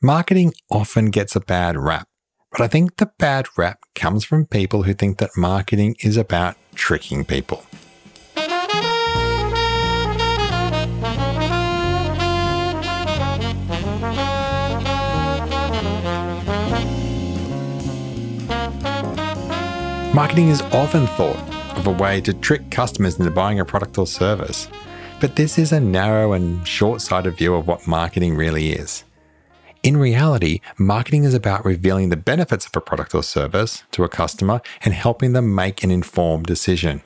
Marketing often gets a bad rap, but I think the bad rap comes from people who think that marketing is about tricking people. Marketing is often thought of a way to trick customers into buying a product or service, but this is a narrow and short sighted view of what marketing really is. In reality, marketing is about revealing the benefits of a product or service to a customer and helping them make an informed decision.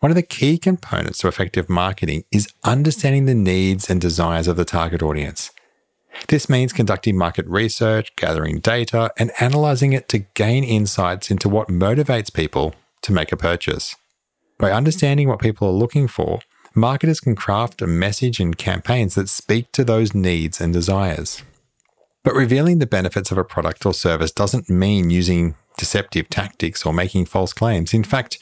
One of the key components to effective marketing is understanding the needs and desires of the target audience. This means conducting market research, gathering data, and analyzing it to gain insights into what motivates people to make a purchase. By understanding what people are looking for, marketers can craft a message and campaigns that speak to those needs and desires. But revealing the benefits of a product or service doesn't mean using deceptive tactics or making false claims. In fact,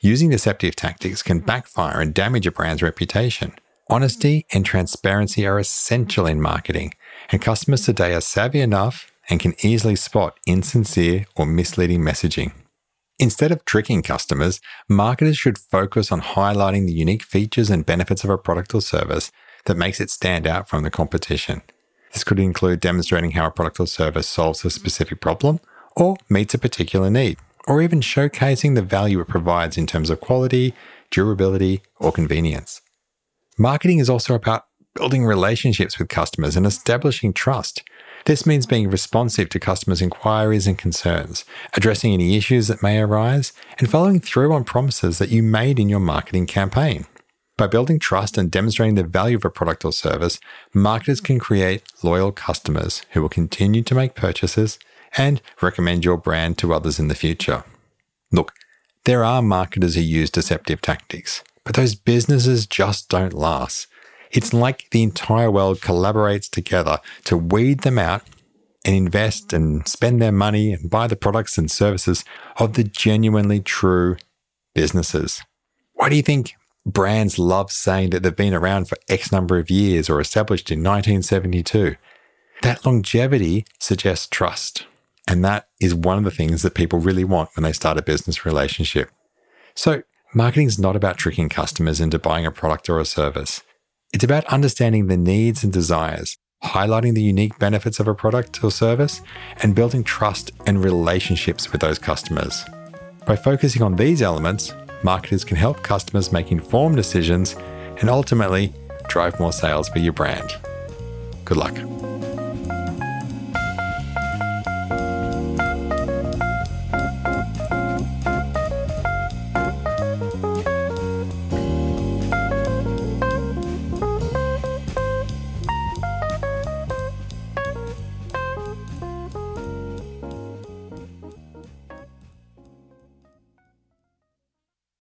using deceptive tactics can backfire and damage a brand's reputation. Honesty and transparency are essential in marketing, and customers today are savvy enough and can easily spot insincere or misleading messaging. Instead of tricking customers, marketers should focus on highlighting the unique features and benefits of a product or service that makes it stand out from the competition. This could include demonstrating how a product or service solves a specific problem or meets a particular need, or even showcasing the value it provides in terms of quality, durability, or convenience. Marketing is also about building relationships with customers and establishing trust. This means being responsive to customers' inquiries and concerns, addressing any issues that may arise, and following through on promises that you made in your marketing campaign. By building trust and demonstrating the value of a product or service, marketers can create loyal customers who will continue to make purchases and recommend your brand to others in the future. Look, there are marketers who use deceptive tactics. But those businesses just don't last. It's like the entire world collaborates together to weed them out and invest and spend their money and buy the products and services of the genuinely true businesses. Why do you think brands love saying that they've been around for X number of years or established in 1972? That longevity suggests trust. And that is one of the things that people really want when they start a business relationship. So Marketing is not about tricking customers into buying a product or a service. It's about understanding the needs and desires, highlighting the unique benefits of a product or service, and building trust and relationships with those customers. By focusing on these elements, marketers can help customers make informed decisions and ultimately drive more sales for your brand. Good luck.